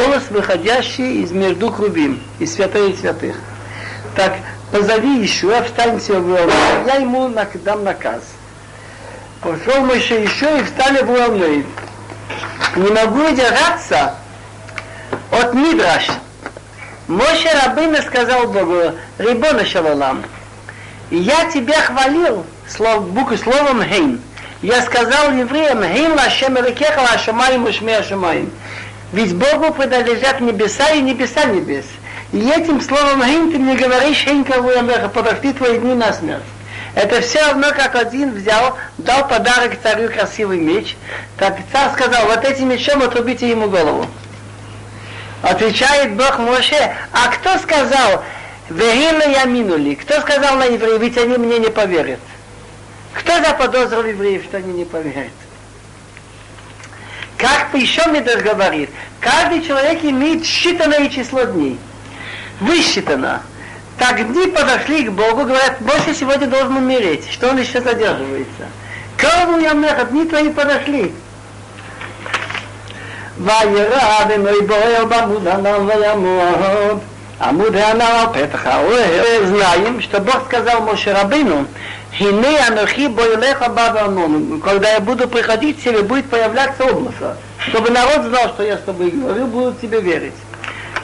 голос, выходящий из между крубим, из святых святых. Так, позови еще, встаньте в я ему дам наказ. Пошел Моше еще и встали в волны. Не могу держаться от Мидраш. Моше Рабына сказал Богу, Рибона Шалалам, я тебя хвалил слов, буквы словом Хейн. Я сказал евреям, Хейн лашем рекеха лашамаим ушме ашамаим. Ведь Богу принадлежат небеса и небеса небес. И этим словом Хейн ты мне говоришь, кого я подошли твои дни на смерть. Это все равно, как один взял, дал подарок царю красивый меч. Так царь сказал, вот этим мечом отрубите ему голову. Отвечает Бог Моше, а кто сказал, Вегина я минули, кто сказал на евреев, ведь они мне не поверят. Кто заподозрил евреев, что они не поверят? Как еще Медаш говорит, каждый человек имеет считанное число дней. Высчитано. Так дни подошли к Богу, говорят, больше сегодня должен умереть, что он еще задерживается. Кому я дни твои подошли. וירא בנוי בוער בעמוד הנ"ל וימות. עמוד הנ"ל פתח האוזניים, что Бог сказал Моше Рабину, «Хине анархи бойлеха баванону». Когда я буду приходить тебе, будет появляться облако, чтобы народ знал, что я с тобой говорю, будут тебе верить.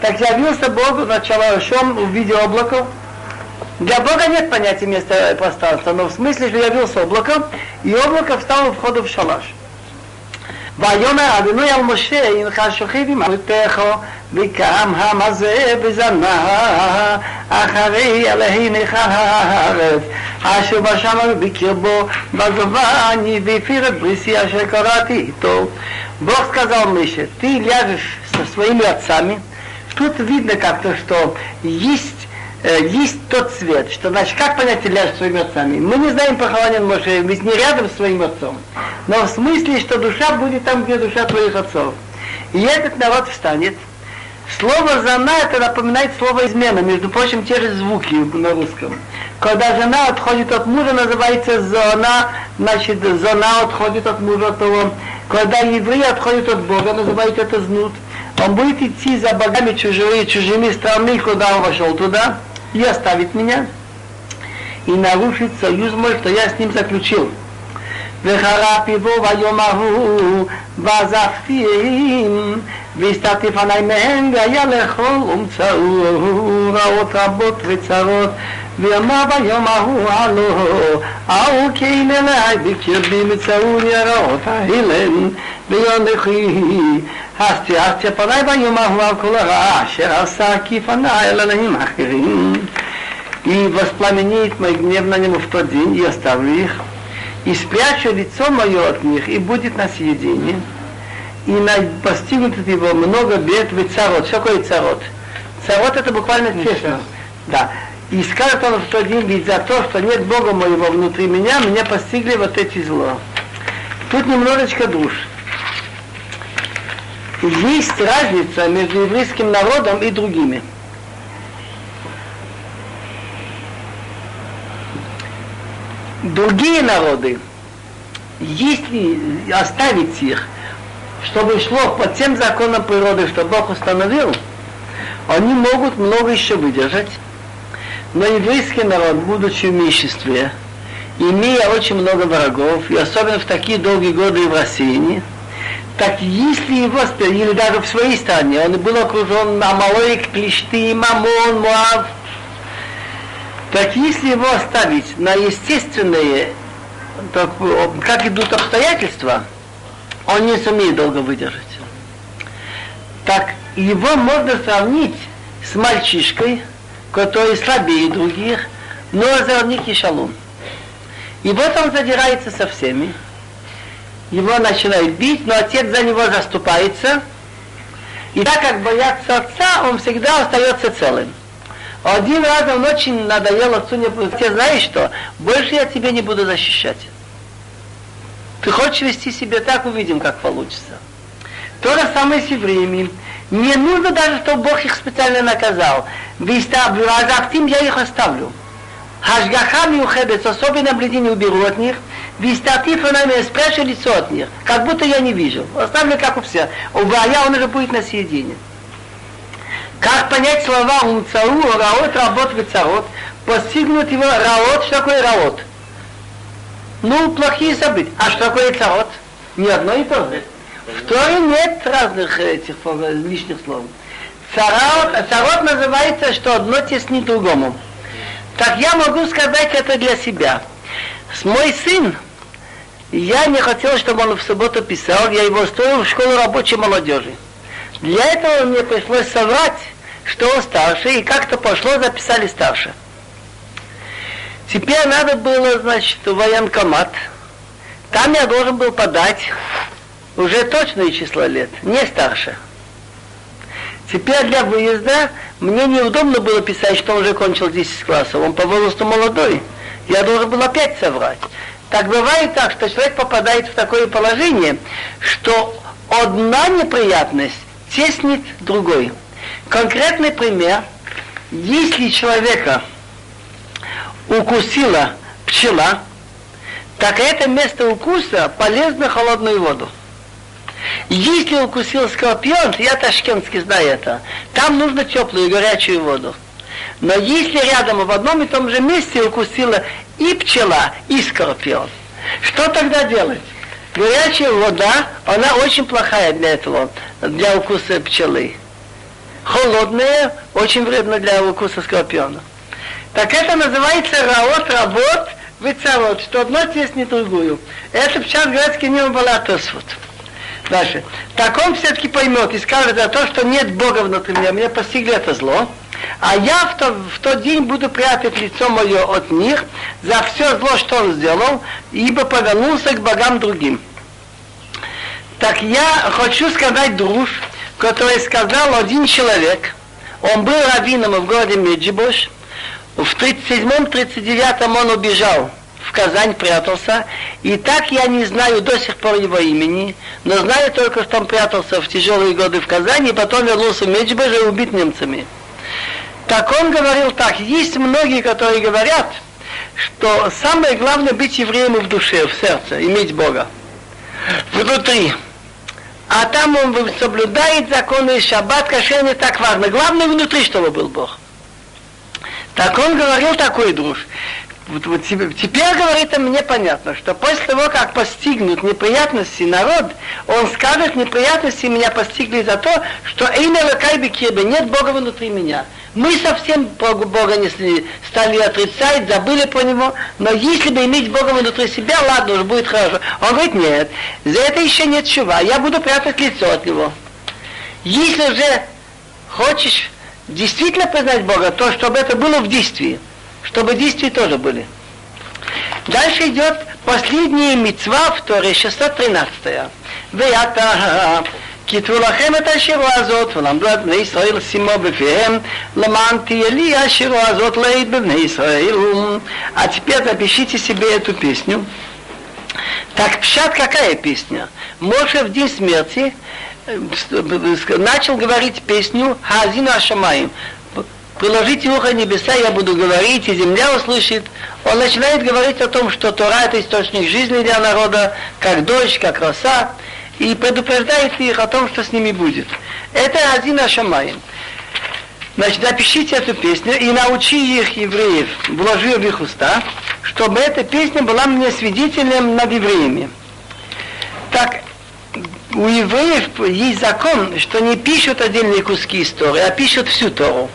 Так явился Бог сначала Шом в виде облаков. Для Бога нет понятия места и пространства, но в смысле, что явился облаком, и облако встало у входа в шалаш. ויאמר אדוני על משה הנך שוכב עם עמיתך וקם המזה בזנה אחרי אלוהינך הארץ אשר בשם בקרבו בגבני והפיר את בריסי אשר קראתי איתו. Бог сказал Мише, ты ляжешь со своими отцами, тут видно как-то, что есть э, есть тот цвет, что значит, как понять ляжешь своими отцами? Мы не знаем похоронен Моше, ведь не рядом с своим отцом. Но в смысле, что душа будет там, где душа твоих отцов. И этот народ встанет. Слово «зана» это напоминает слово «измена», между прочим, те же звуки на русском. Когда жена отходит от мужа, называется «зона», значит, «зона» отходит от мужа того. Когда еврей отходит от Бога, называется это «знут». Он будет идти за богами чужими, чужими странами, куда он вошел туда, и оставит меня, и нарушит союз мой, что я с ним заключил. וחרה פיבו ביום ההוא, ועזבתים, והסתתי פניי מהם, והיה לאכול ומצאו רעות רבות וצרות, ויאמר ביום ההוא הלא, ההוא כן אליי בקרבי מצאו לי הרעות האלה, ויונכי, הסתי הסתי פניי ביום ההוא על כל הרע אשר עשה כי פניי אל אלוהים אחרים. И воспламенит мой гнев на нему в тот день, и оставлю их, и спрячу лицо мое от них, и будет на съедение. И на, постигнут его много бед в царот. Что такое царот? Царот это буквально честно. Да. И скажет он в тот день, ведь за то, что нет Бога моего внутри меня, меня постигли вот эти зло. Тут немножечко душ. Есть разница между еврейским народом и другими. Другие народы, если оставить их, чтобы шло по тем законам природы, что Бог установил, они могут много еще выдержать. Но еврейский народ, будучи в меньшинстве, имея очень много врагов, и особенно в такие долгие годы в России, так если его, или даже в своей стране, он был окружен Амалоик, Плешты, Мамон, Муав, так если его оставить на естественные, так, как идут обстоятельства, он не сумеет долго выдержать. Так его можно сравнить с мальчишкой, который слабее других, но озорник и шалун. И вот он задирается со всеми, его начинают бить, но отец за него заступается, и так как боятся отца, он всегда остается целым. Один раз он очень надоел отцу, не ты знаешь что, больше я тебе не буду защищать. Ты хочешь вести себя так, увидим, как получится. То же самое с евреями. Не нужно даже, чтобы Бог их специально наказал. Вистаблю, я их оставлю. Хашгаха миухебец, особое наблюдение уберу от них. Вистатив нами спрячу лицо от них, как будто я не вижу. Оставлю как у всех. У он уже будет на съедение. Как понять слова умцау, раот, работ, вецарот, постигнуть его раот, что такое раот? Ну, плохие события. А что такое царот? Не одно и то же. В Торе нет разных этих лишних слов. Царот, царот называется, что одно теснит другому. Так я могу сказать это для себя. С мой сын, я не хотел, чтобы он в субботу писал, я его устроил в школу рабочей молодежи. Для этого мне пришлось соврать, что он старше, и как-то пошло, записали старше. Теперь надо было, значит, в военкомат. Там я должен был подать уже точное число лет, не старше. Теперь для выезда мне неудобно было писать, что он уже кончил 10 классов. Он по возрасту молодой. Я должен был опять соврать. Так бывает так, что человек попадает в такое положение, что одна неприятность теснит другой. Конкретный пример. Если человека укусила пчела, так это место укуса полезно холодную воду. Если укусил скорпион, я ташкентский знаю это, там нужно теплую горячую воду. Но если рядом в одном и том же месте укусила и пчела, и скорпион, что тогда делать? Горячая вода, она очень плохая для этого, для укуса пчелы. Холодная, очень вредна для укуса скорпиона. Так это называется раот, работ, выцарот, что одно теснит другую. Это в час грецкий не была тосфот. Дальше. Так он все-таки поймет и скажет за то, что нет Бога внутри меня, меня постигли это зло, а я в, то, в тот день буду прятать лицо мое от них за все зло, что он сделал, ибо повернулся к богам другим. Так я хочу сказать друж, который сказал один человек, он был раввином в городе Меджибош, в 37-39 он убежал Казань прятался, и так я не знаю до сих пор его имени, но знаю только, что он прятался в тяжелые годы в Казани, и потом вернулся в Меджбеже убит немцами. Так он говорил так, есть многие, которые говорят, что самое главное быть евреем в душе, в сердце, иметь Бога. Внутри. А там он соблюдает законы шаббат, кашер не так важно. Главное внутри, чтобы был Бог. Так он говорил такой друж, вот, вот теперь, говорит, мне понятно, что после того, как постигнут неприятности народ, он скажет, неприятности меня постигли за то, что имя Лакайби Кирбе, нет Бога внутри меня. Мы совсем Бога не стали отрицать, забыли про Него, но если бы иметь Бога внутри себя, ладно, уже будет хорошо. Он говорит, нет, за это еще нет чува, я буду прятать лицо от Него. Если же хочешь действительно признать Бога, то чтобы это было в действии чтобы действия тоже были. Дальше идет последняя мецва в Торе, 613. ואתה כתבו לכם את השירו הזאת ולמדו את בני ישראל שימו בפיהם למען תהיה לי השירו הזאת לעיד בבני ישראל. А теперь запишите себе эту песню. Так, пшат какая песня? Моше в день смерти начал говорить песню Хазина Ашамаим приложите ухо небеса, я буду говорить, и земля услышит. Он начинает говорить о том, что Тора это источник жизни для народа, как дождь, как роса, и предупреждает их о том, что с ними будет. Это один Ашамаем. Значит, напишите эту песню и научи их, евреев, вложи в их уста, чтобы эта песня была мне свидетелем над евреями. Так, у евреев есть закон, что не пишут отдельные куски истории, а пишут всю Тору.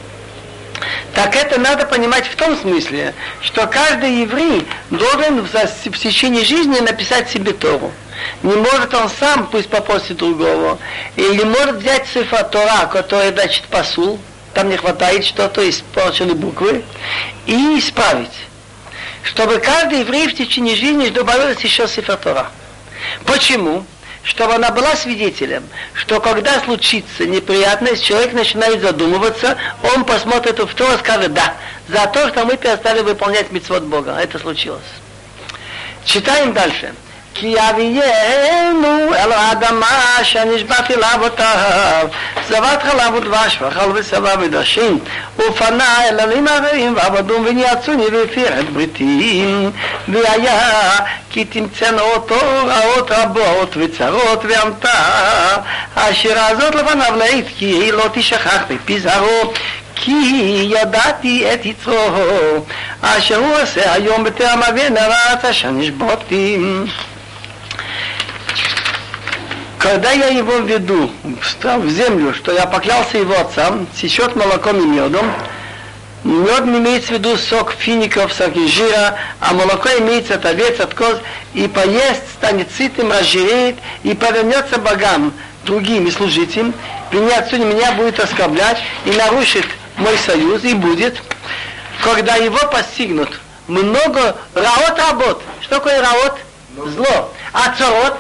Так это надо понимать в том смысле, что каждый еврей должен в течение жизни написать себе Тору. Не может он сам, пусть попросит другого, или может взять цифра Тора, которая значит посул, там не хватает что-то, испорчены буквы, и исправить. Чтобы каждый еврей в течение жизни добавилась еще цифра Тора. Почему? Чтобы она была свидетелем, что когда случится неприятность, человек начинает задумываться, он посмотрит в то и скажет, да, за то, что мы перестали выполнять митцвот Бога. Это случилось. Читаем дальше. כי אבינו אל האדמה שנשבעתי לאבותיו, זבת חלב ודבש ואכל ושבע ודשים, ופנה אל עלים הרעים ועבדום וניאצוני והפיר את בריתי, והיה כי תמצאנו אותו רעות רבות וצרות ועמתה. השירה הזאת לפניו להעיד כי היא לא תשכח מפי זרעו כי ידעתי את יצרו, אשר הוא עושה היום בטעם אבינו הארץ אשר נשבעתי. Когда я его веду в землю, что я поклялся его отцам, течет молоком и медом, мед имеется в виду сок фиников, сок из жира, а молоко имеется от овец, от коз, и поест, станет сытым, разжиреет, и повернется богам, другим и служителям, меня отсюда меня будет оскорблять и нарушит мой союз, и будет, когда его постигнут много раот работ. Что такое раот? Зло. А царот?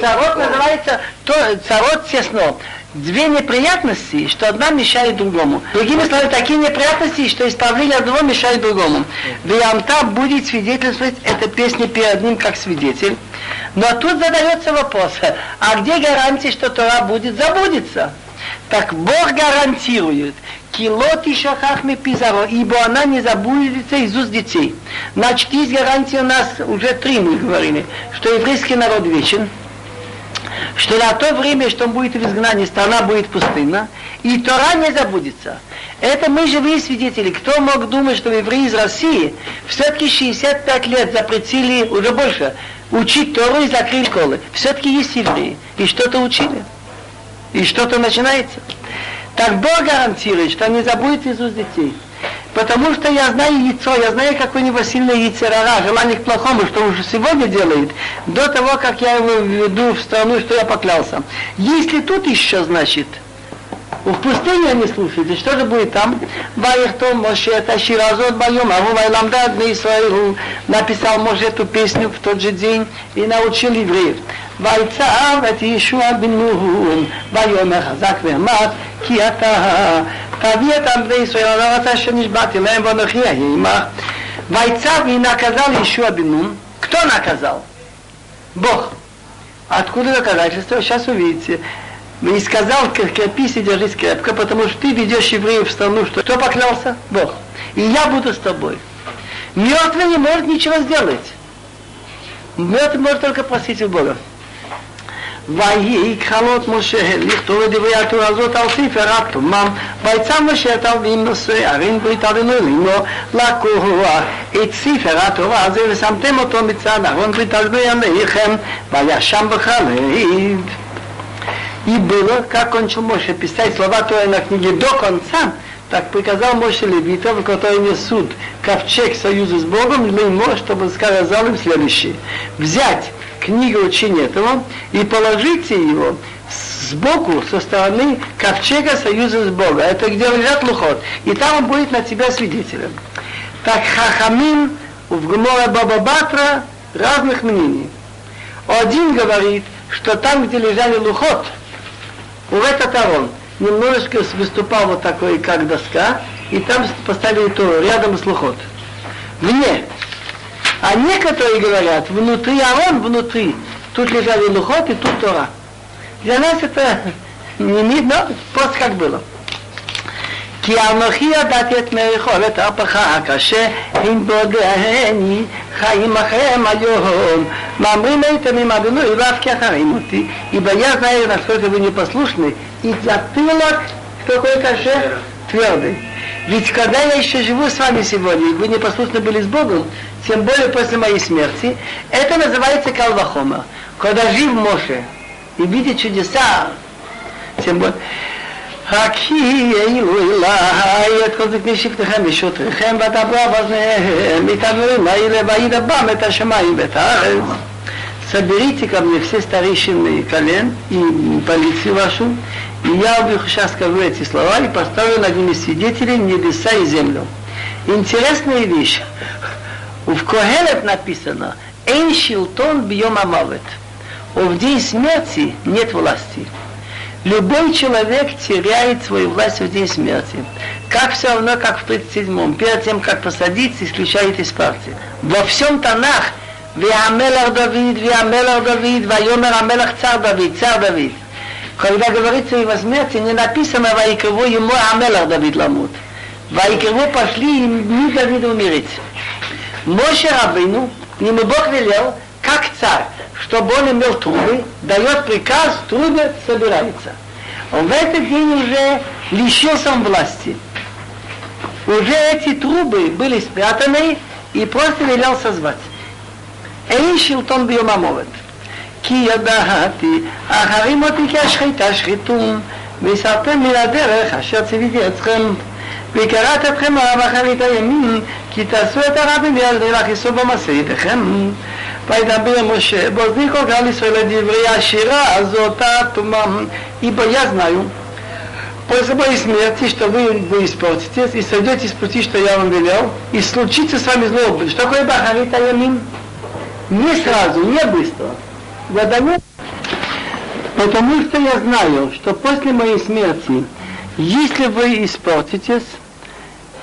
Царот называется то, царот тесно. Две неприятности, что одна мешает другому. Другими словами, такие неприятности, что исправление одного мешает другому. Виамта будет свидетельствовать эта песня перед ним как свидетель. Но тут задается вопрос, а где гарантия, что Тора будет забудется? Так Бог гарантирует, килот и шахахми пизаро, ибо она не забудется из уст детей. Значит, есть гарантия у нас, уже три мы говорили, что еврейский народ вечен, что на то время, что он будет в изгнании, страна будет пустынна, и Тора не забудется. Это мы живые свидетели. Кто мог думать, что евреи из России все-таки 65 лет запретили, уже больше, учить Тору и закрыли школы. Все-таки есть евреи. И что-то учили. И что-то начинается. Так Бог гарантирует, что не забудет уст детей. Потому что я знаю яйцо, я знаю, какой у него сильное яйцерара, желание к плохому, что он уже сегодня делает, до того, как я его веду в страну, что я поклялся. Если тут еще, значит, в пустыне они слушают, что же будет там? Ваихтом Моше это Ширазот Байом, а Вайламда Исраил написал Моше эту песню в тот же день и научил евреев. ויצב את ישוע בן נון, ויאמר חזק ואמר, כי אתה תביא את עמדי ישראל על הארץ אשר нажбати להם ואנוכי אהיה עמך. ויצב и наказал Иешуа бен Нун. Кто наказал? Бог. Откуда доказательство? Сейчас увидите. И сказал, крепись и держись крепко, потому что ты ведешь евреев в страну, что кто поклялся? Бог. И я буду с тобой. Мертвый не может ничего сделать. Мертвый может только просить у Бога. ויהי כלות משה לכתוב את דברי התורה הזאת על ספר התומם ויצא משה את הלווים נושא ערים ברית אדוני לימו לקוח את ספר התורה הזה ושמתם אותו מצד ארון ברית אדוני עליכם וישם בחלב И было, как кончил Моше писать слова Торы на книге до конца, так приказал Моше левитов, которые несут ковчег союза с Богом, Леймо, чтобы сказал им следующее. Взять книга учения этого и положите его сбоку, со стороны ковчега союза с Богом. Это где лежат лухот. И там он будет на тебя свидетелем. Так Хахамин в Гмора Баба Батра разных мнений. Один говорит, что там, где лежали лухот, у этот арон немножечко выступал вот такой, как доска, и там поставили то рядом с лухот. Вне а некоторые говорят, внутри Арон, внутри. Тут лежали лухот и тут Тора. Для нас это не видно, просто как было. כי אנוכי ידעתי את מריחולת הפך הקשה, אם בודני חיים אחריהם היום. מאמרים הייתם עם אדוני, ואף כי אחרים אותי. ибо я знаю, насколько вы непослушны, и затылок, кто такой каше? Твердый. Ведь когда я еще живу с вами сегодня, и вы непослушны были с Богом, тем более после моей смерти, это называется калвахома. Когда жив Моше и видит чудеса, тем более, הכי אילו אליי את כל זקני שבטיכם ושוטריכם ותבוא באוזניהם את הדברים האלה וידבם את השמיים ואת הארץ. Соберите ко мне все старейшины колен и полицию вашу, и я сейчас скажу эти слова и поставлю над ними свидетелей небеса и землю. Интересная вещь. В Когелет написано «Эйн шилтон бьем амавет». В день смерти нет власти. Любой человек теряет свою власть в день смерти. Как все равно, как в 37-м, перед тем, как посадить, исключает из партии. Во всем Танах, «Веамелах Давид, Веамелах Давид, Вайомер Амелах цар Давид, цар Давид» когда говорится о его смерти, не написано «Ваикрову ему Амелах Давид Ламут». «Ваикрову пошли ему дни Давида умереть». Моше Рабину, ему Бог велел, как царь, чтобы он имел трубы, дает приказ, трубы собираются. В этот день уже лишился он власти. Уже эти трубы были спрятаны и просто велел созвать. Эйшилтон биомамовет. כי ידעתי, אחרים אותי כי השחיטה שחיתום, והסרתם מן הדרך אשר ציוויתי אתכם. וקראת אתכם הרב אחרית הימין, כי תעשו את הרבים וילדי להכיסו במעשה ידיכם. וידבר משה, באוזני כל כלל ישראל את דברי השירה הזאת תומם, ибо я знаю, после моей смерти, что вы, вы испортитесь и сойдете с пути, что я вам велел, и случится с вами зло. Что такое Бахарит Аямин? Не сразу, не быстро. Задание. Потому что я знаю, что после моей смерти, если вы испортитесь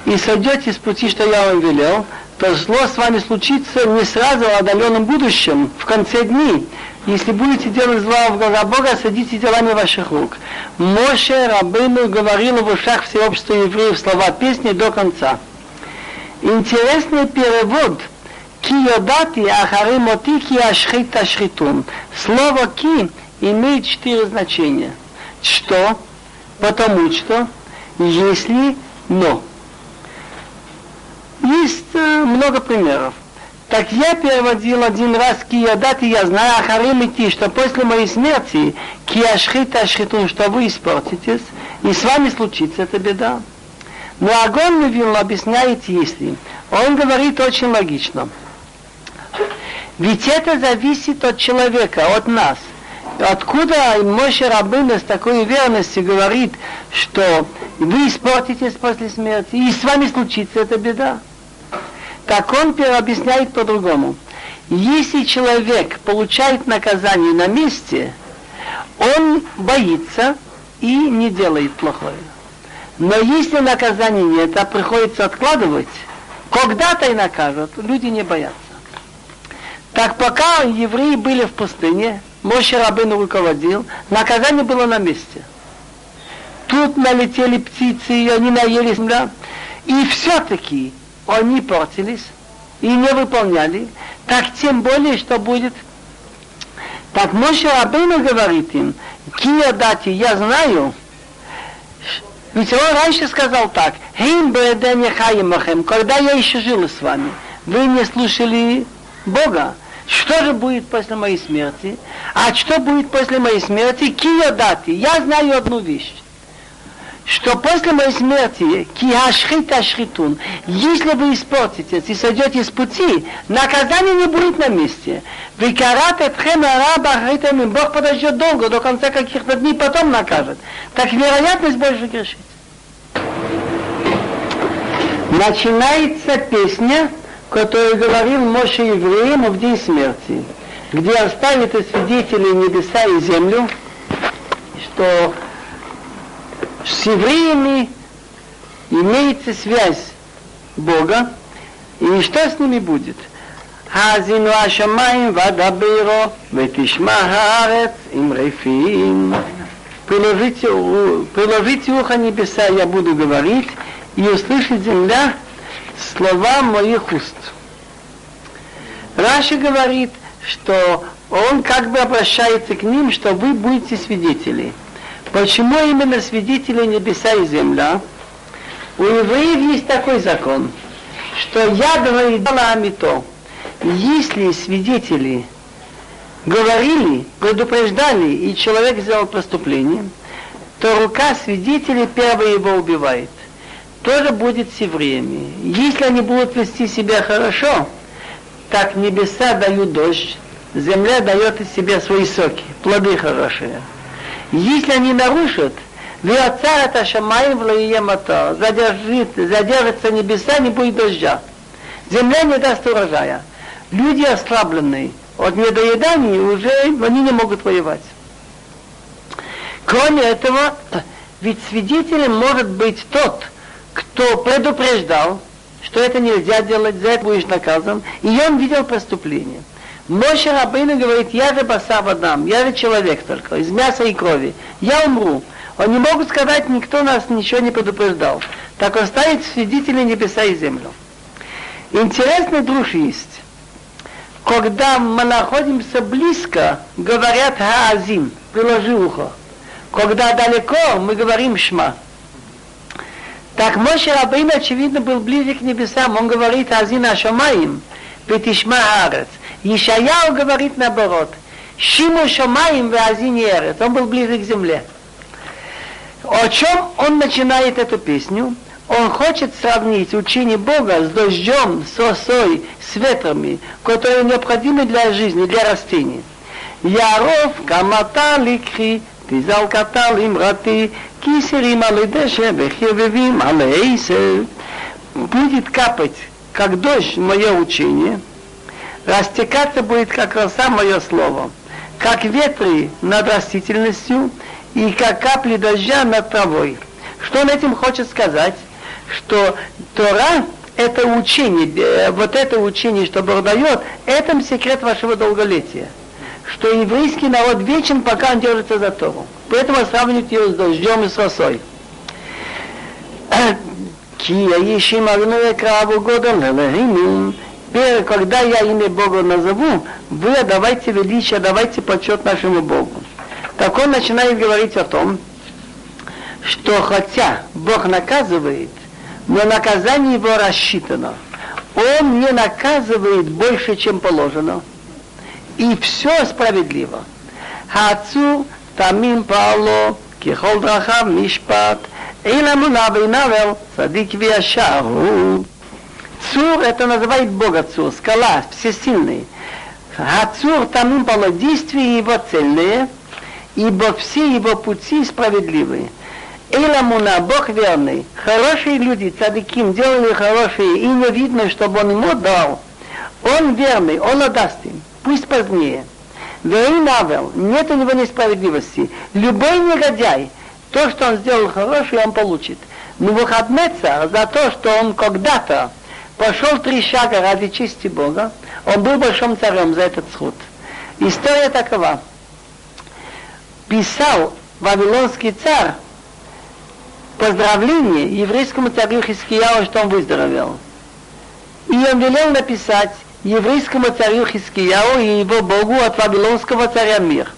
и сойдете с пути, что я вам велел, то зло с вами случится не сразу, а в отдаленном будущем, в конце дней. Если будете делать зло в глаза Бога, садите делами ваших рук. Моше Рабыну говорил в ушах всеобщества евреев слова песни до конца. Интересный перевод – Ки йодати ахары моти ки ашхит ашхитун. Слово ки имеет четыре значения. Что? Потому что, если, но. Есть э, много примеров. Так я переводил один раз киядат, и я знаю ахарим идти, что после моей смерти киашхит ашхитун, что вы испортитесь, и с вами случится эта беда. Но огонь Мивилла объясняет, если. Он говорит очень логично – ведь это зависит от человека, от нас. Откуда Моше Рабына с такой уверенностью говорит, что вы испортитесь после смерти, и с вами случится эта беда? Так он объясняет по-другому. Если человек получает наказание на месте, он боится и не делает плохое. Но если наказания нет, а приходится откладывать, когда-то и накажут, люди не боятся. Так пока евреи были в пустыне, Моше Рабыну руководил, наказание было на месте. Тут налетели птицы, и они наели земля. И все-таки они портились и не выполняли. Так тем более, что будет. Так Моше Рабыну говорит им, Кия дати, я знаю, ведь он раньше сказал так, Хейм когда я еще жил с вами, вы не слушали Бога. Что же будет после моей смерти? А что будет после моей смерти? Киодати. Я знаю одну вещь. Что после моей смерти, киашхит ашхитун, если вы испортитесь и сойдете с пути, наказание не будет на месте. Вы карат раба Бог подождет долго, до конца каких-то дней потом накажет. Так вероятность больше грешить. Начинается песня который говорил Моше евреям в день смерти, где оставит свидетели небеса и землю, что с евреями имеется связь Бога, и что с ними будет? האזינו השמיים ודברו ותשמע הארץ עם רפים. Приложите, приложите ухо небеса, я буду говорить, и услышит земля слова моих уст. Раши говорит, что он как бы обращается к ним, что вы будете свидетели. Почему именно свидетели небеса и земля? У евреев есть такой закон, что я говорила амито. Если свидетели говорили, предупреждали, и человек сделал преступление, то рука свидетелей первая его убивает тоже будет с евреями. Если они будут вести себя хорошо, так небеса дают дождь, земля дает из себя свои соки, плоды хорошие. Если они нарушат, это шамаем в задержит, задержится небеса, не будет дождя. Земля не даст урожая. Люди ослабленные от недоедания уже они не могут воевать. Кроме этого, ведь свидетелем может быть тот, кто предупреждал, что это нельзя делать, за это будешь наказан, и он видел преступление. Моше Рабейну говорит, я же басар адам, я же человек только, из мяса и крови. Я умру. Он не могут сказать, никто нас ничего не предупреждал. Так он ставит свидетели небеса и землю. Интересный друж есть. Когда мы находимся близко, говорят хаазим, приложи ухо. Когда далеко, мы говорим шма. Так Моше Рабейн, очевидно, был ближе к небесам. Он говорит Азина Шамаим, Петишма Арец. Ишаяу говорит наоборот. Шиму Шамаим в Азине Арец. Он был ближе к земле. О чем он начинает эту песню? Он хочет сравнить учение Бога с дождем, с осой, с ветрами, которые необходимы для жизни, для растений. Яров камата ликхи, תזל קטל אמרתי, כי סירים על דשא וחרבבים על עשר. Будет капать, как дождь, мое учение, растекаться будет, как роса, мое слово, как ветры над растительностью и как капли дождя над травой. Что он этим хочет сказать? Что Тора это учение, вот это учение, что Бог дает, это секрет вашего долголетия что еврейский народ вечен, пока он держится за Тору. Поэтому сравнивают его с дождем и с росой. Когда я имя Бога назову, вы давайте величие, давайте почет нашему Богу. Так он начинает говорить о том, что хотя Бог наказывает, но наказание его рассчитано. Он не наказывает больше, чем положено и все справедливо. Хацу тамим пало, кихол драхав мишпат, муна вейнавел, садик виашару. Цур, это называет Бога Цур, скала, всесильный. Хацур тамим пало, действия его цельные, ибо все его пути справедливые. Эйламуна, Бог верный, хорошие люди, цадиким, делали хорошие, и не видно, чтобы он ему дал. Он верный, он отдаст им пусть позднее. Вейнавел, нет у него несправедливости. Любой негодяй, то, что он сделал хорошее, он получит. Но выходнеца за то, что он когда-то пошел три шага ради чести Бога, он был большим царем за этот сход. История такова. Писал Вавилонский царь поздравление еврейскому царю Хискияу, что он выздоровел. И он велел написать еврейскому царю Хискияу и его богу от вавилонского царя мир.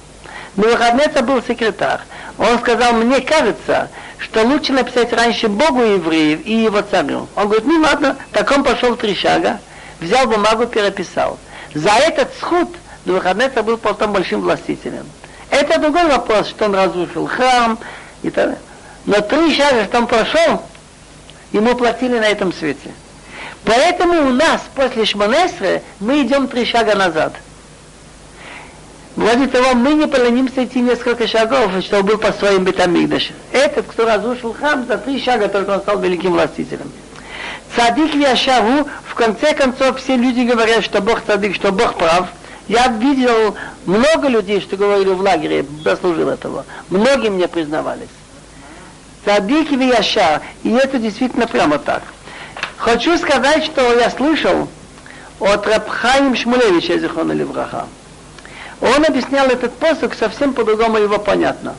Но выходнеца был секретарь. Он сказал, мне кажется, что лучше написать раньше Богу евреев и его царю. Он говорит, ну ладно, так он пошел три шага, взял бумагу, переписал. За этот сход Навуходнецар был потом большим властителем. Это другой вопрос, что он разрушил храм и так далее. Но три шага, что он прошел, ему платили на этом свете. Поэтому у нас после Шмонесры мы идем три шага назад. Вроде того, мы не поленимся идти несколько шагов, чтобы был по своим бетамигдаш. Этот, кто разрушил храм, за три шага только он стал великим властителем. Цадик Яшаву, в конце концов, все люди говорят, что Бог цадик, что Бог прав. Я видел много людей, что говорили в лагере, заслужил этого. Многие мне признавались. Цадик и Яша, и это действительно прямо так. Хочу сказать, что я слышал от Рабхаим Шмулевича Зихона Левраха. Он объяснял этот посох совсем по-другому его понятно.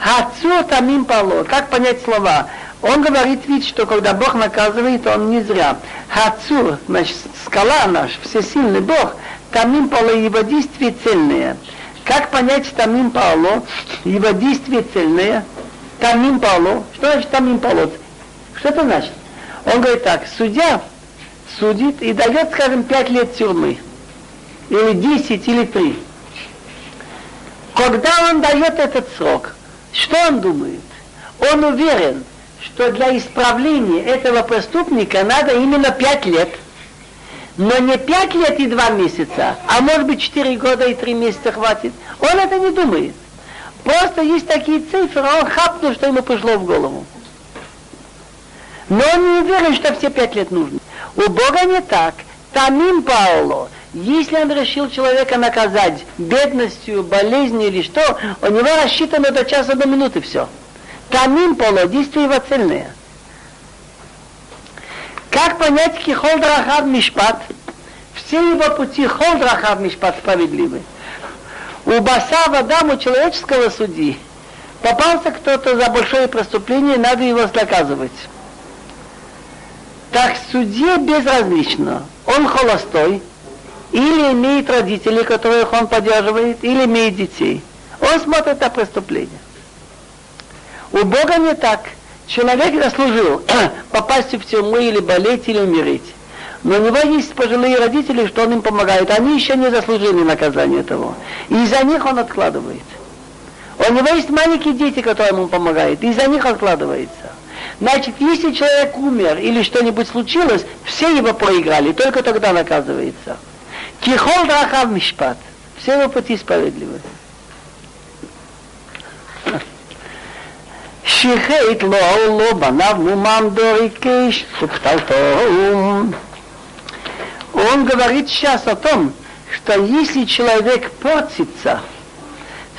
Хацу тамим пало. Как понять слова? Он говорит вид, что когда Бог наказывает, он не зря. Хацу, значит, скала наш, всесильный Бог, тамим пало его действия цельные. Как понять тамим пало, его действия цельные? Тамим пало. Что значит тамим пало? Что это значит? Он говорит так, судья судит и дает, скажем, пять лет тюрьмы. Или десять, или три. Когда он дает этот срок, что он думает? Он уверен, что для исправления этого преступника надо именно пять лет. Но не пять лет и два месяца, а может быть четыре года и три месяца хватит. Он это не думает. Просто есть такие цифры, он хапнул, что ему пришло в голову. Но он не уверен, что все пять лет нужно. У Бога не так. Тамим Пауло. Если он решил человека наказать бедностью, болезнью или что, у него рассчитано до часа до минуты все. Тамим Пауло, действия его цельные. Как понять Кихол Драхав Мишпат? все его пути холдрахав мишпат справедливы. У баса Адам, у человеческого судьи, попался кто-то за большое преступление, надо его наказывать. Так судье безразлично, он холостой, или имеет родителей, которых он поддерживает, или имеет детей. Он смотрит на преступление. У Бога не так. Человек заслужил попасть в тюрьму или болеть, или умереть. Но у него есть пожилые родители, что он им помогает. Они еще не заслужили наказания того. И из-за них он откладывает. У него есть маленькие дети, которые ему помогают. И из-за них откладывается. Значит, если человек умер или что-нибудь случилось, все его проиграли, только тогда наказывается. Кихол рахав мишпат. Все его пути справедливы. שיחית לו, לא בניו מומם דורי קיש, ופתלתו. Он говорит сейчас о том, что если человек портится,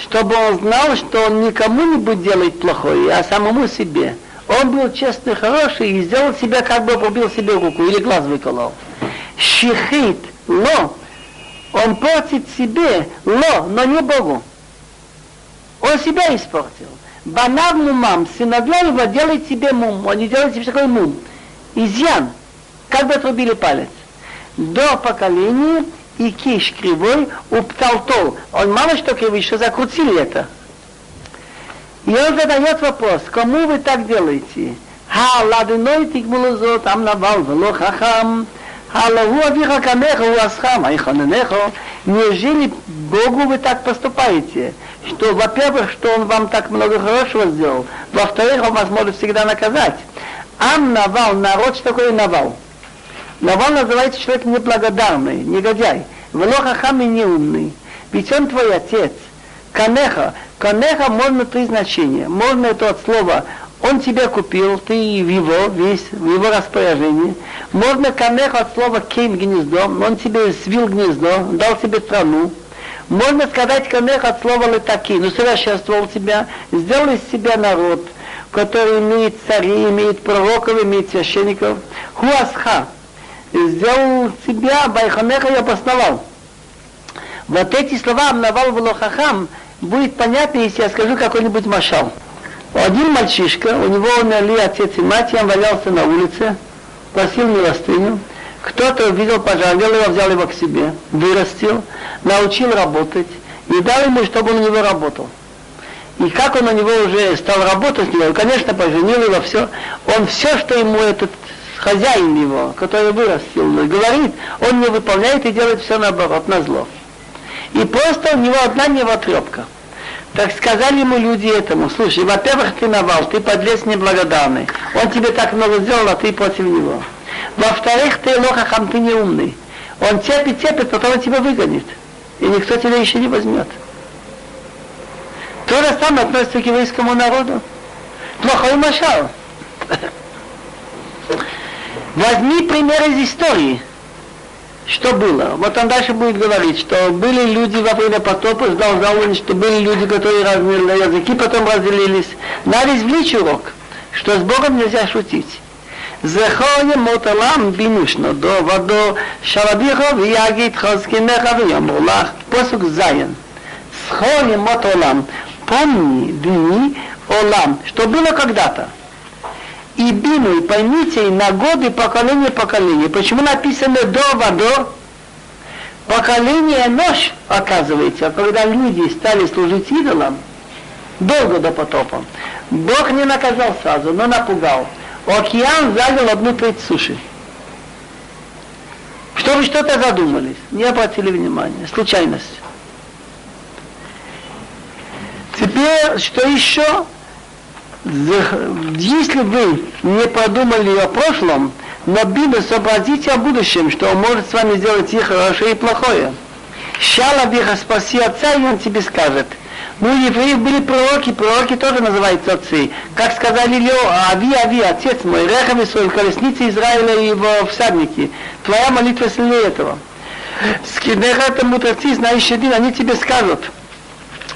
чтобы он знал, что он никому не будет делать плохое, а самому себе. он был честный, хороший и сделал себя, как бы побил себе руку или глаз выколол. Шихит, но он портит себе, но, но не Богу. Он себя испортил. Банав мумам, сыновья его делают себе мум, они делают себе такой мум. Изъян, как бы отрубили палец. До поколения и киш кривой упталтол. Он мало что кривой, что закрутили это. И он задает вопрос, кому вы так делаете? Ха, ладыной тигмулузот, ам навал, вело хахам. Аллаху авиха камеха у асхам, айхананехо. Неужели Богу вы так поступаете? Что, во-первых, что Он вам так много хорошего сделал, во-вторых, Он вас может всегда наказать. Ам навал, народ, что такое навал? Навал называется человек неблагодарный, негодяй. Велохахам и неумный. Ведь он твой отец. Канеха. Канеха можно три значения. Можно это от слова он тебя купил, ты в его, весь, в его распоряжении. Можно камех от слова кейм гнездо, он тебе свил гнездо, дал тебе страну. Можно сказать камех от слова летаки, ну совершенствовал тебя, сделал из себя народ, который имеет царей, имеет пророков, имеет священников. Хуасха, сделал тебя, байхамеха и обосновал. Вот эти слова обновал Лохахам будет понятно, если я скажу какой-нибудь машал. Один мальчишка, у него умерли отец и мать, он валялся на улице, просил милостыню. Кто-то увидел, пожалел его, взял его к себе, вырастил, научил работать и дал ему, чтобы он у него работал. И как он у него уже стал работать, он, конечно, поженил его, все. Он все, что ему этот хозяин его, который вырастил, говорит, он не выполняет и делает все наоборот, на зло. И просто у него одна невотрепка – так сказали ему люди этому, слушай, во-первых, ты навал, ты подлец неблагодарный. Он тебе так много сделал, а ты против него. Во-вторых, ты лохахам, ты не умный. Он терпит, терпит, потом он тебя выгонит. И никто тебя еще не возьмет. То же самое относится к еврейскому народу. Плохой машал. Возьми пример из истории что было? Вот он дальше будет говорить, что были люди во время потопа, сдал за что были люди, которые разные языки потом разделились. Надо извлечь урок, что с Богом нельзя шутить. זכור ימות עולם בינושנו דו ודו שלביך ויגיד חזקינך ויאמר לך פסוק זין זכור ימות עולם помни дни олам, что было когда-то. и бину, и поймите, на годы поколения поколения. Почему написано до водо? Поколение ночь, оказывается, когда люди стали служить идолам, долго до потопа. Бог не наказал сразу, но напугал. Океан занял одну треть суши. Что вы что-то задумались, не обратили внимания, случайность. Теперь, что еще? Если вы не подумали о прошлом, но Библию сообразите о будущем, что он может с вами сделать и хорошее, и плохое. Щала биха спаси отца, и он тебе скажет. Ну, евреи были пророки, пророки тоже называются отцы. Как сказали Лео, Ави, Ави, отец мой, Рехами свой, колесницы Израиля и его всадники. Твоя молитва сильнее этого. Скидеха это мудрецы, знаешь один, они тебе скажут.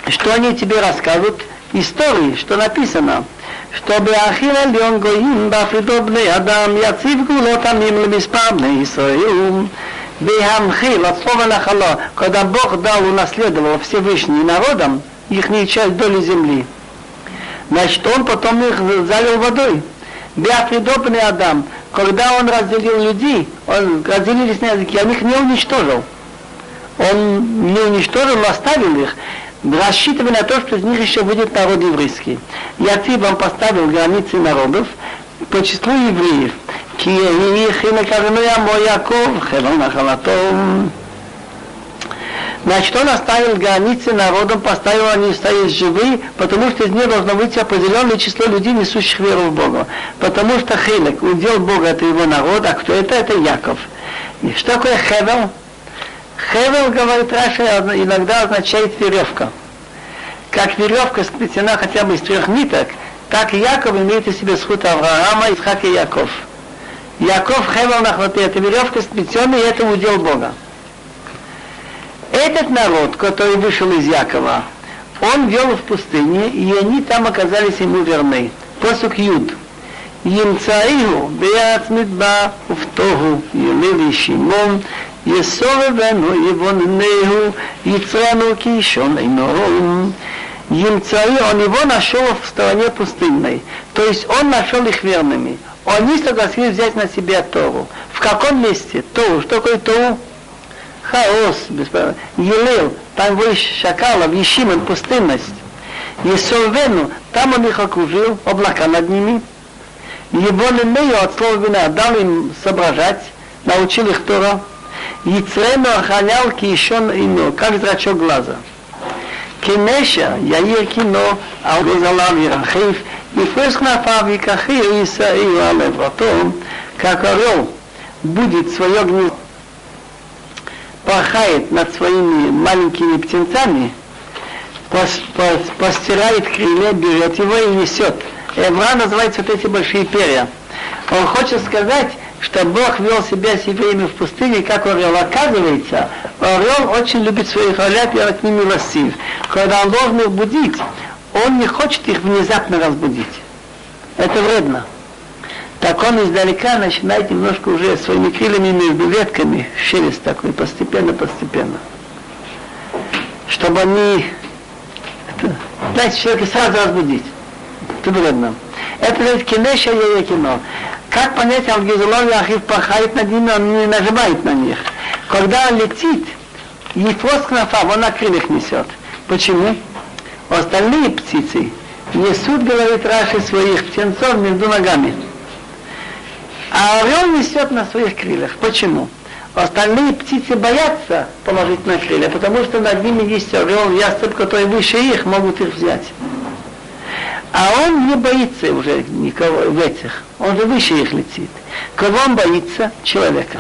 Что они тебе расскажут? Истории, что написано, чтобы Ахил Альон Гоим Бафридо Бней Адам Яцив Гулот Амим Лемиспа Бней Исраил Бейхамхил, от слова нахало, когда Бог дал, унаследовал Всевышний народам, их часть доли земли. Значит, он потом их залил водой. Беафридопный Адам, когда он разделил людей, он разделились на языки, он их не уничтожил. Он не уничтожил, но оставил их, рассчитывая на то, что из них еще будет народ еврейский. Я вам поставил границы народов по числу евреев. כי יהי חילק אבינו עמו יעקב, חלון נחלתו. Значит, он оставил границы народом, поставил они стоят живые, потому что из них должно выйти определенное число людей, несущих веру в Бога. Потому что Хилек, удел Бога, это его народ, а кто это? Это Яков. И что такое Хевел? חבל, говорит Раши, иногда означает веревка. Как веревка сплетена хотя бы из трех ниток, так и Яков имеет в себе זכות Авраама, Ицхак и Яков. Яков חבל נחלתו, это веревка сплетенная, и это удел Бога. Этот народ, который вышел из Якова, он вел в пустыне, и они там оказались ему верны. Посук Юд. Емцаиху, Беат Уфтогу, Елили Шимон, יסובבנו יבוננהו יצרנו כישון עינורום Емцаи, он его нашел в стороне пустынной. То есть он нашел их верными. Они согласились взять на себя Тору. В каком месте? Тору. Что такое Тору? Хаос, бесправно. Елел, там выше шакалов, Ешимен, пустынность. Есовену, там он их окружил, облака над ними. Его лемею от слова вина дал им соображать, научил их Тора. Яцрену охранял кишон ино, как зрачок глаза. Кенеша, Яир кино, Алгозалам Ирахив, и Фескнафав и Кахир Исаил Алевратом, как орел будет свое гнездо, порхает над своими маленькими птенцами, пос, пос, постирает крылья, берет его и несет. Эвра называется вот эти большие перья. Он хочет сказать, что Бог вел себя с евреями в пустыне, как орел. Оказывается, орел очень любит своих орлят и от ними милостив. Когда он должен их будить, он не хочет их внезапно разбудить. Это вредно. Так он издалека начинает немножко уже своими крыльями между ветками, шелест такой, постепенно-постепенно. Чтобы они, это, знаете, человека сразу разбудить. Это вредно. Это называется кинеша я кино. Как понять, Алгизулов Яхив пахает над ними, он не нажимает на них. Когда он летит, Ефос Кнафав, он на крыльях несет. Почему? Остальные птицы несут, говорит Раши, своих птенцов между ногами. А орел несет на своих крыльях. Почему? Остальные птицы боятся положить на крылья, потому что над ними есть орел, ястреб, который выше их, могут их взять. А он не боится уже никого в этих. Он же выше их летит. Кого он боится? Человека.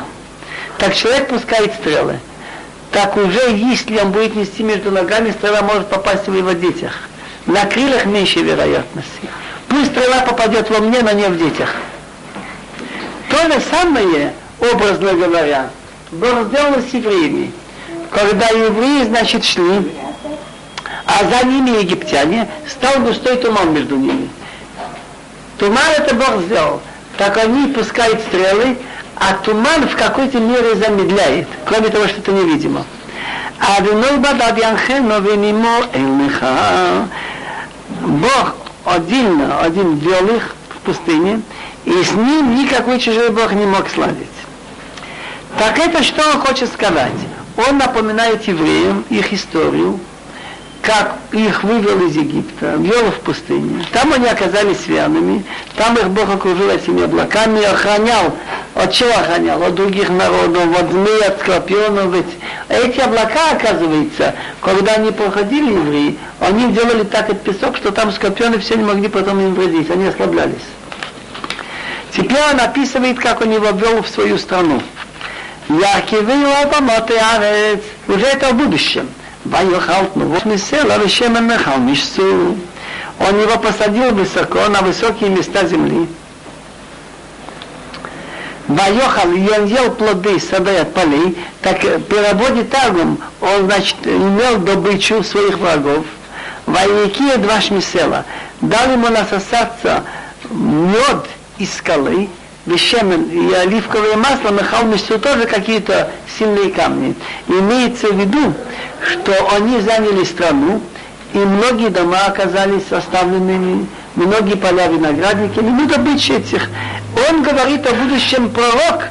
Так человек пускает стрелы. Так уже, если он будет нести между ногами, стрела может попасть в его детях. На крыльях меньше вероятности. Пусть стрела попадет во мне, но не в детях. То же самое, образно говоря, было сделано с евреями. Когда евреи, значит, шли, а за ними египтяне, стал густой туман между ними. Туман это Бог сделал. Так они пускают стрелы, а туман в какой-то мере замедляет, кроме того, что это невидимо. А Бог один, один вел их в пустыне, и с ним никакой чужой Бог не мог сладить. Так это что он хочет сказать? Он напоминает евреям их историю, как их вывел из Египта, вел в пустыне. Там они оказались верными, там их Бог окружил этими облаками охранял. От чего охранял? От других народов, от змей, от скорпионов. Ведь эти облака, оказывается, когда они проходили евреи, они делали так от песок, что там скорпионы все не могли потом им вредить, они ослаблялись. Теперь он описывает, как он его ввел в свою страну. Якивы уже это в будущем. Вайохалт ну, Мисел, а Вешемен Мехал Мишцу. Он его посадил высоко, на высокие места земли. Вайохал, и он ел плоды сады от полей, так переводе тагом он, значит, имел добычу своих врагов. Вайкия два шмисела. Дал ему насосаться мед из скалы, вещемен и оливковое масло махал между тоже какие-то сильные камни. Имеется в виду, что они заняли страну, и многие дома оказались оставленными, многие поля виноградники, не буду быть этих. Он говорит о будущем пророк,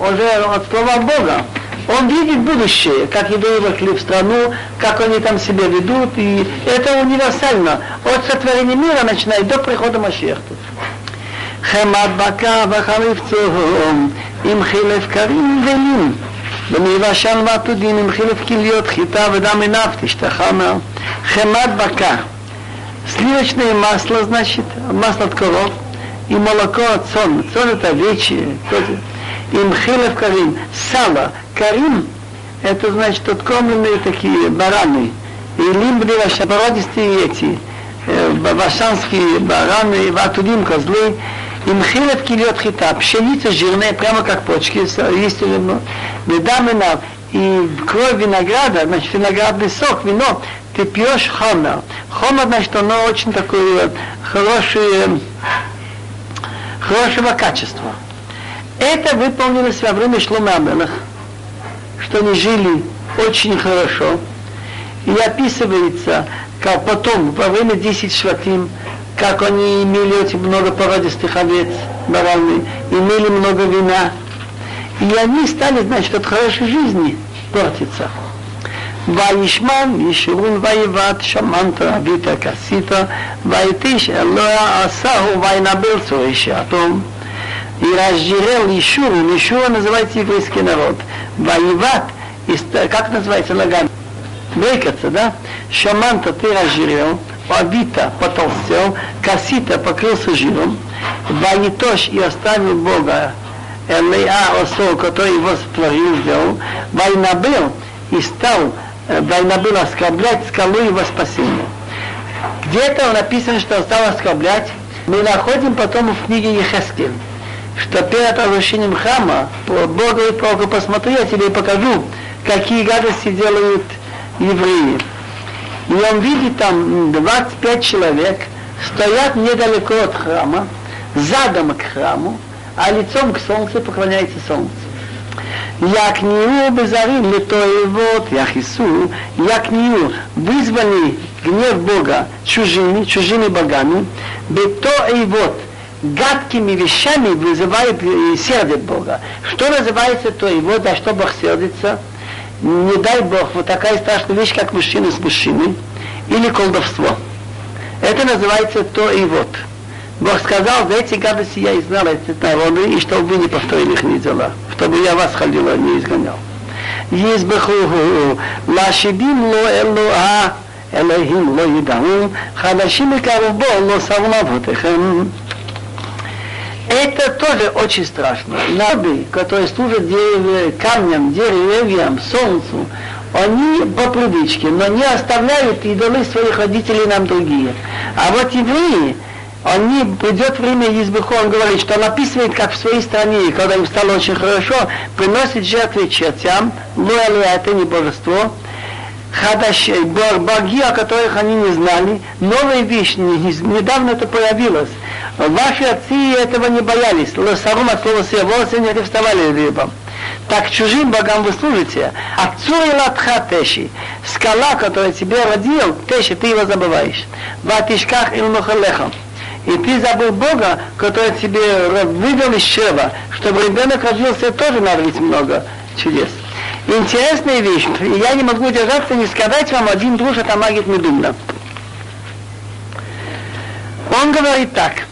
уже от слова Бога. Он видит будущее, как евреи вошли в страну, как они там себя ведут, и это универсально. От сотворения мира начиная до прихода Машехта. חמת בקר וחריף צהום, עם חילף קרים ולין. ומיבשן ועתודים עם חילף כליות, חיטה ודם עיניו תשתחרנה. חמת בקר. Сливочное масло, значит, масло от коров, и молоко от сон. Сон это овечье, им хилев карим, сало. Карим, это значит откормленные такие бараны. И лимбри породистые эти, э, вашанские бараны, ватудим, козлы, им хилев килет хита, пшеница жирная, прямо как почки, есть медамена, и кровь винограда, значит, виноградный сок, вино, ты пьешь хомер. Хомер, значит, оно очень такое хорошее, хорошего качества. Это выполнилось во время Шлома что они жили очень хорошо. И описывается, как потом, во время 10 шватим, как они имели очень много породистых овец, бараны, имели много вина. И они стали, значит, от хорошей жизни портиться. וישמן ישורון ויבט שמנת אבית כסית ויתיש אלוה עשהו וינבל צורי שעתום и разжирел Ишуру. Ишура называется еврейский народ. Воеват, как называется ногами? Брыкаться, да? Шаманта ты разжирел, Авита потолстел, Касита покрылся жиром, Ваитош и оставил Бога, Элеа Осо, который его сотворил, сделал, Вайнабил и стал, Вайнабил оскорблять скалу его спасения. Где-то написано, что он стал оскорблять, мы находим потом в книге Ехескель что перед разрушением храма Бог говорит пророку, посмотри, я тебе покажу, какие гадости делают евреи. И он видит там 25 человек, стоят недалеко от храма, задом к храму, а лицом к солнцу поклоняется солнцу. Як ниу безарим лито вот яхису, як ниу вызвали гнев Бога чужими, чужими богами, бето и вот гадкими вещами вызывает и сердит Бога. Что называется то его, за что Бог сердится? не дай Бог, вот такая страшная вещь, как мужчина с мужчиной, или колдовство. Это называется то и вот. Бог сказал, за эти гадости я изгнал эти народы, и чтобы вы не повторили их не дела, чтобы я вас халила, не изгонял. Избахуху, лашибим ло элуа, элохим ло едам, хадашим и карубо ло савлавутехем. Это тоже очень страшно. Народы, которые служат деревья, камням, деревьям, солнцу, они по привычке, но не оставляют идолы своих родителей нам другие. А вот евреи, они, придет время Избыху, он говорит, что он описывает, как в своей стране, когда им стало очень хорошо, приносит жертвы чертям, но это не божество, хадаш, боги, о которых они не знали, новая вещь, недавно это появилось. Ваши отцы этого не боялись. Лосарум от слова «се», волосы не арестовали рыбам. Так чужим богам вы служите. Отцу и латха теши. Скала, которая тебя родил, теши, ты его забываешь. В атишках и. И ты забыл Бога, который тебе вывел из чрева, чтобы ребенок родился, тоже надо ведь много чудес. Интересная вещь. Я не могу держаться не сказать вам один друж от Амагит Медумна. Он говорит так –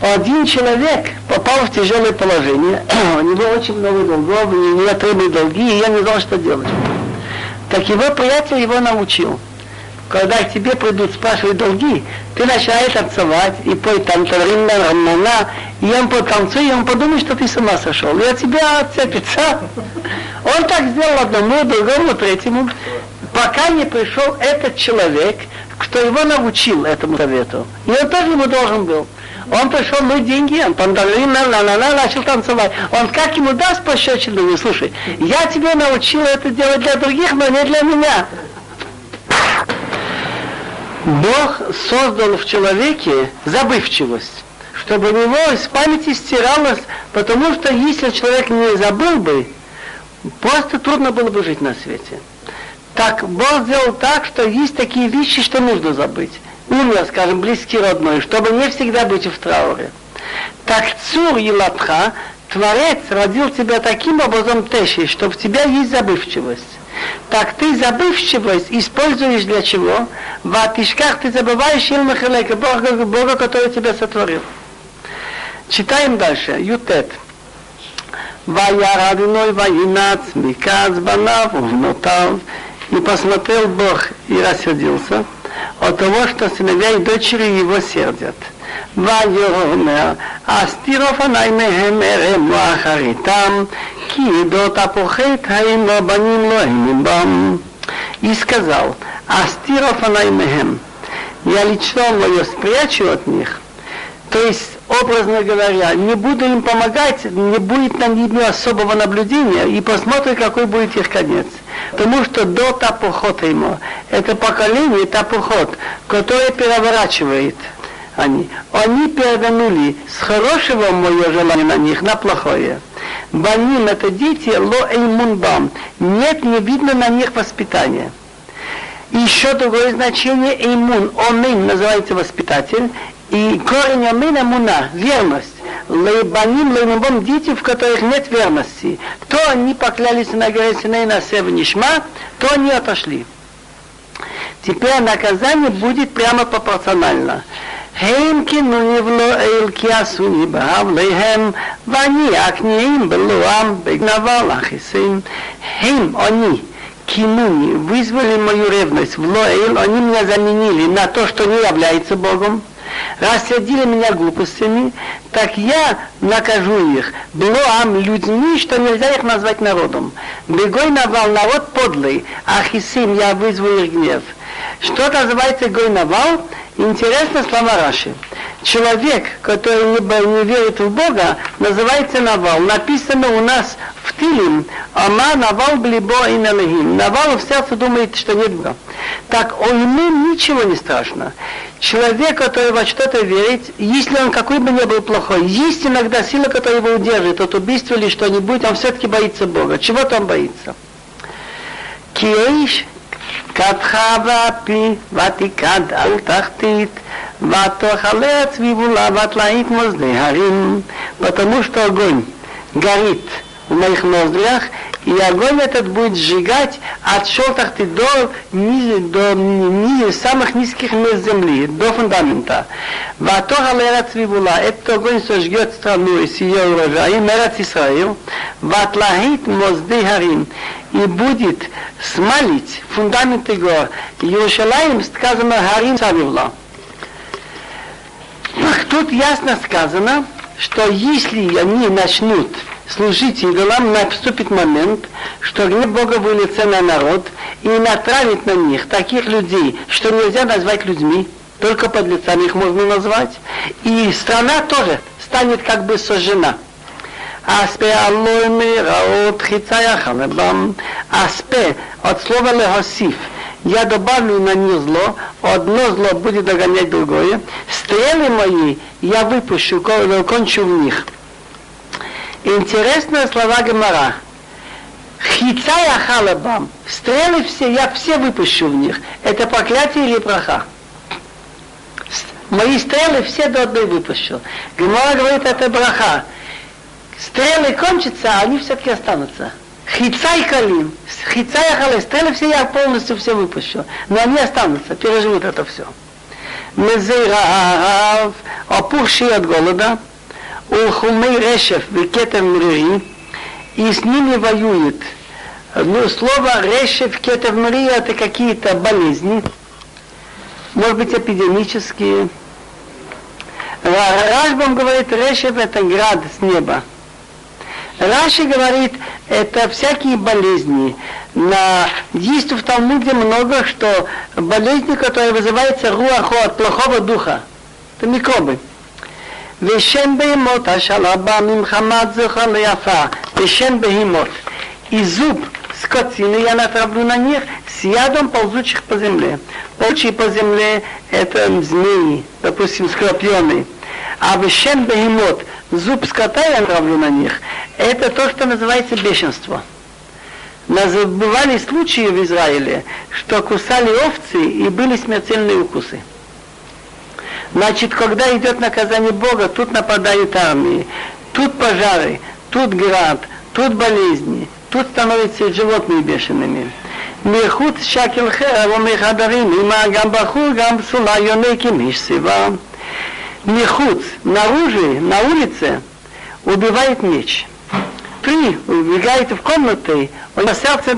один человек попал в тяжелое положение, у него очень много долгов, у него требуют долги, и я не знал, что делать. Так его приятель его научил. Когда к тебе придут спрашивать долги, ты начинаешь танцевать и пой там рамана, и он потанцует, и он подумает, что ты с ума сошел, от тебя отцепится. Он так сделал одному, другому, третьему, пока не пришел этот человек, кто его научил этому совету. И он тоже ему должен был. Он пришел, ну деньги, он пандалин, на на на начал танцевать. Он как ему даст пощечину, не слушай, я тебе научил это делать для других, но не для меня. Бог создал в человеке забывчивость, чтобы у него из памяти стиралось, потому что если человек не забыл бы, просто трудно было бы жить на свете. Так Бог сделал так, что есть такие вещи, что нужно забыть. Умер, скажем, близкий родной, чтобы не всегда быть в трауре. Так Цур и Лапха, Творец родил тебя таким образом Теши, что в тебя есть забывчивость. Так ты забывчивость используешь для чего? В атишках ты забываешь Илмахалека, Бога, Бога, который тебя сотворил. Читаем дальше. Ютет. Ваяр Адиной Ваинац Миказ Банав Увнотав. И посмотрел Бог и рассердился от того, что сыновья и дочери его сердят. ויאמר, אסתיר אופני מהם ארמו אחריתם, כי עדות הפוחת האם לא בנים לא הם בם. И сказал, Астир офанай мехем, я лицо мое спрячу от них, то есть, образно говоря, не буду им помогать, не будет на ними особого наблюдения, и посмотрим, какой будет их конец. Потому что до тапухота ему, это поколение тапухот, которое переворачивает – они. Они перевернули с хорошего мое желание на них на плохое. Баним это дети, ло эймунбам. Нет, не видно на них воспитания. Еще другое значение эймун. Омин называется воспитатель. И корень омин муна, верность. Лейбаним, лейнубом, дети, в которых нет верности. То они поклялись на горе Синей на Севнишма, то они отошли. Теперь наказание будет прямо пропорционально. הם כינוני ולא אל כי עשוני בהבליהם ואני הכניעים בלועם בגנבה לכיסים הם они кинуни, вызвали мою ревность в Лоэль, они меня заменили на то, что не является Богом, рассердили меня глупостями, так я накажу их блоам людьми, что нельзя их назвать народом. Бегой навал народ подлый, а хисим я вызову их гнев. Что называется гой навал? Интересно слова Раши. Человек, который не, не верит в Бога, называется Навал. Написано у нас в Тилим, Ама Навал Блибо и Налегим. Навал в сердце думает, что нет Бога. Так он ему ничего не страшно. Человек, который во что-то верит, если он какой бы ни был плохой, есть иногда сила, которая его удерживает от убийства или что-нибудь, он все-таки боится Бога. Чего-то он боится. Киэйш קדחה ואפי, ותיקד על תחתית, ותאכלה הצביבולה וטלאית מוזדי הרים, потому что огонь горит в моих ноздрях, и огонь этот будет сжигать от шелтахты до, низ, до низ, самых низких мест земли, до фундамента. Ватора лера цвибула, этот огонь сожгет страну и с ее урожаем, Мерац Исраил, ватлахит мозды харим, и будет смалить фундаменты гор. Иерушалаим сказано харим савивла. Тут ясно сказано, что если они начнут служить идолам, наступит момент, что гнев Бога выльется на народ и натравит на них таких людей, что нельзя назвать людьми, только под лицами их можно назвать. И страна тоже станет как бы сожжена. Аспе аллой мираот хицая ханебам. Аспе от слова лехосиф. Я добавлю на них зло, одно зло будет догонять другое. Стрелы мои я выпущу, кончу в них. Интересные слова Гемара. Хицая халабам. Стрелы все, я все выпущу в них. Это проклятие или браха? Мои стрелы все до одной выпущу. Гемара говорит, это браха. Стрелы кончатся, а они все-таки останутся. Хицай калим. Хицай хале. Стрелы все я полностью все выпущу. Но они останутся, переживут это все. Мезейрав, опухшие от голода, Улхумей Решев, Кетер Мрири, и с ними воюет. Ну, слово Решев, Кетер Мрири это какие-то болезни, может быть, эпидемические. Рашбам говорит, Решев это град с неба. Раши говорит, это всякие болезни. На... Есть в Талмуде много, что болезни, которые вызываются руаху от плохого духа. Это микробы. Вешен беймот, ашалаба мимхамад яфа. Вешен беймот. И зуб скотины я натравлю на них с ядом ползучих по земле. Ползучие по земле это змеи, допустим, скорпионы а вещем бегемот, зуб скота я нравлю на них, это то, что называется бешенство. Нас бывали случаи в Израиле, что кусали овцы и были смертельные укусы. Значит, когда идет наказание Бога, тут нападают армии, тут пожары, тут град, тут болезни, тут становятся животные бешеными. Мехут шакил хадарим, има гамбаху гамсула йонеки мишсива. Мехуц, наружи, на улице, убивает меч. При убегает в комнаты, он сердце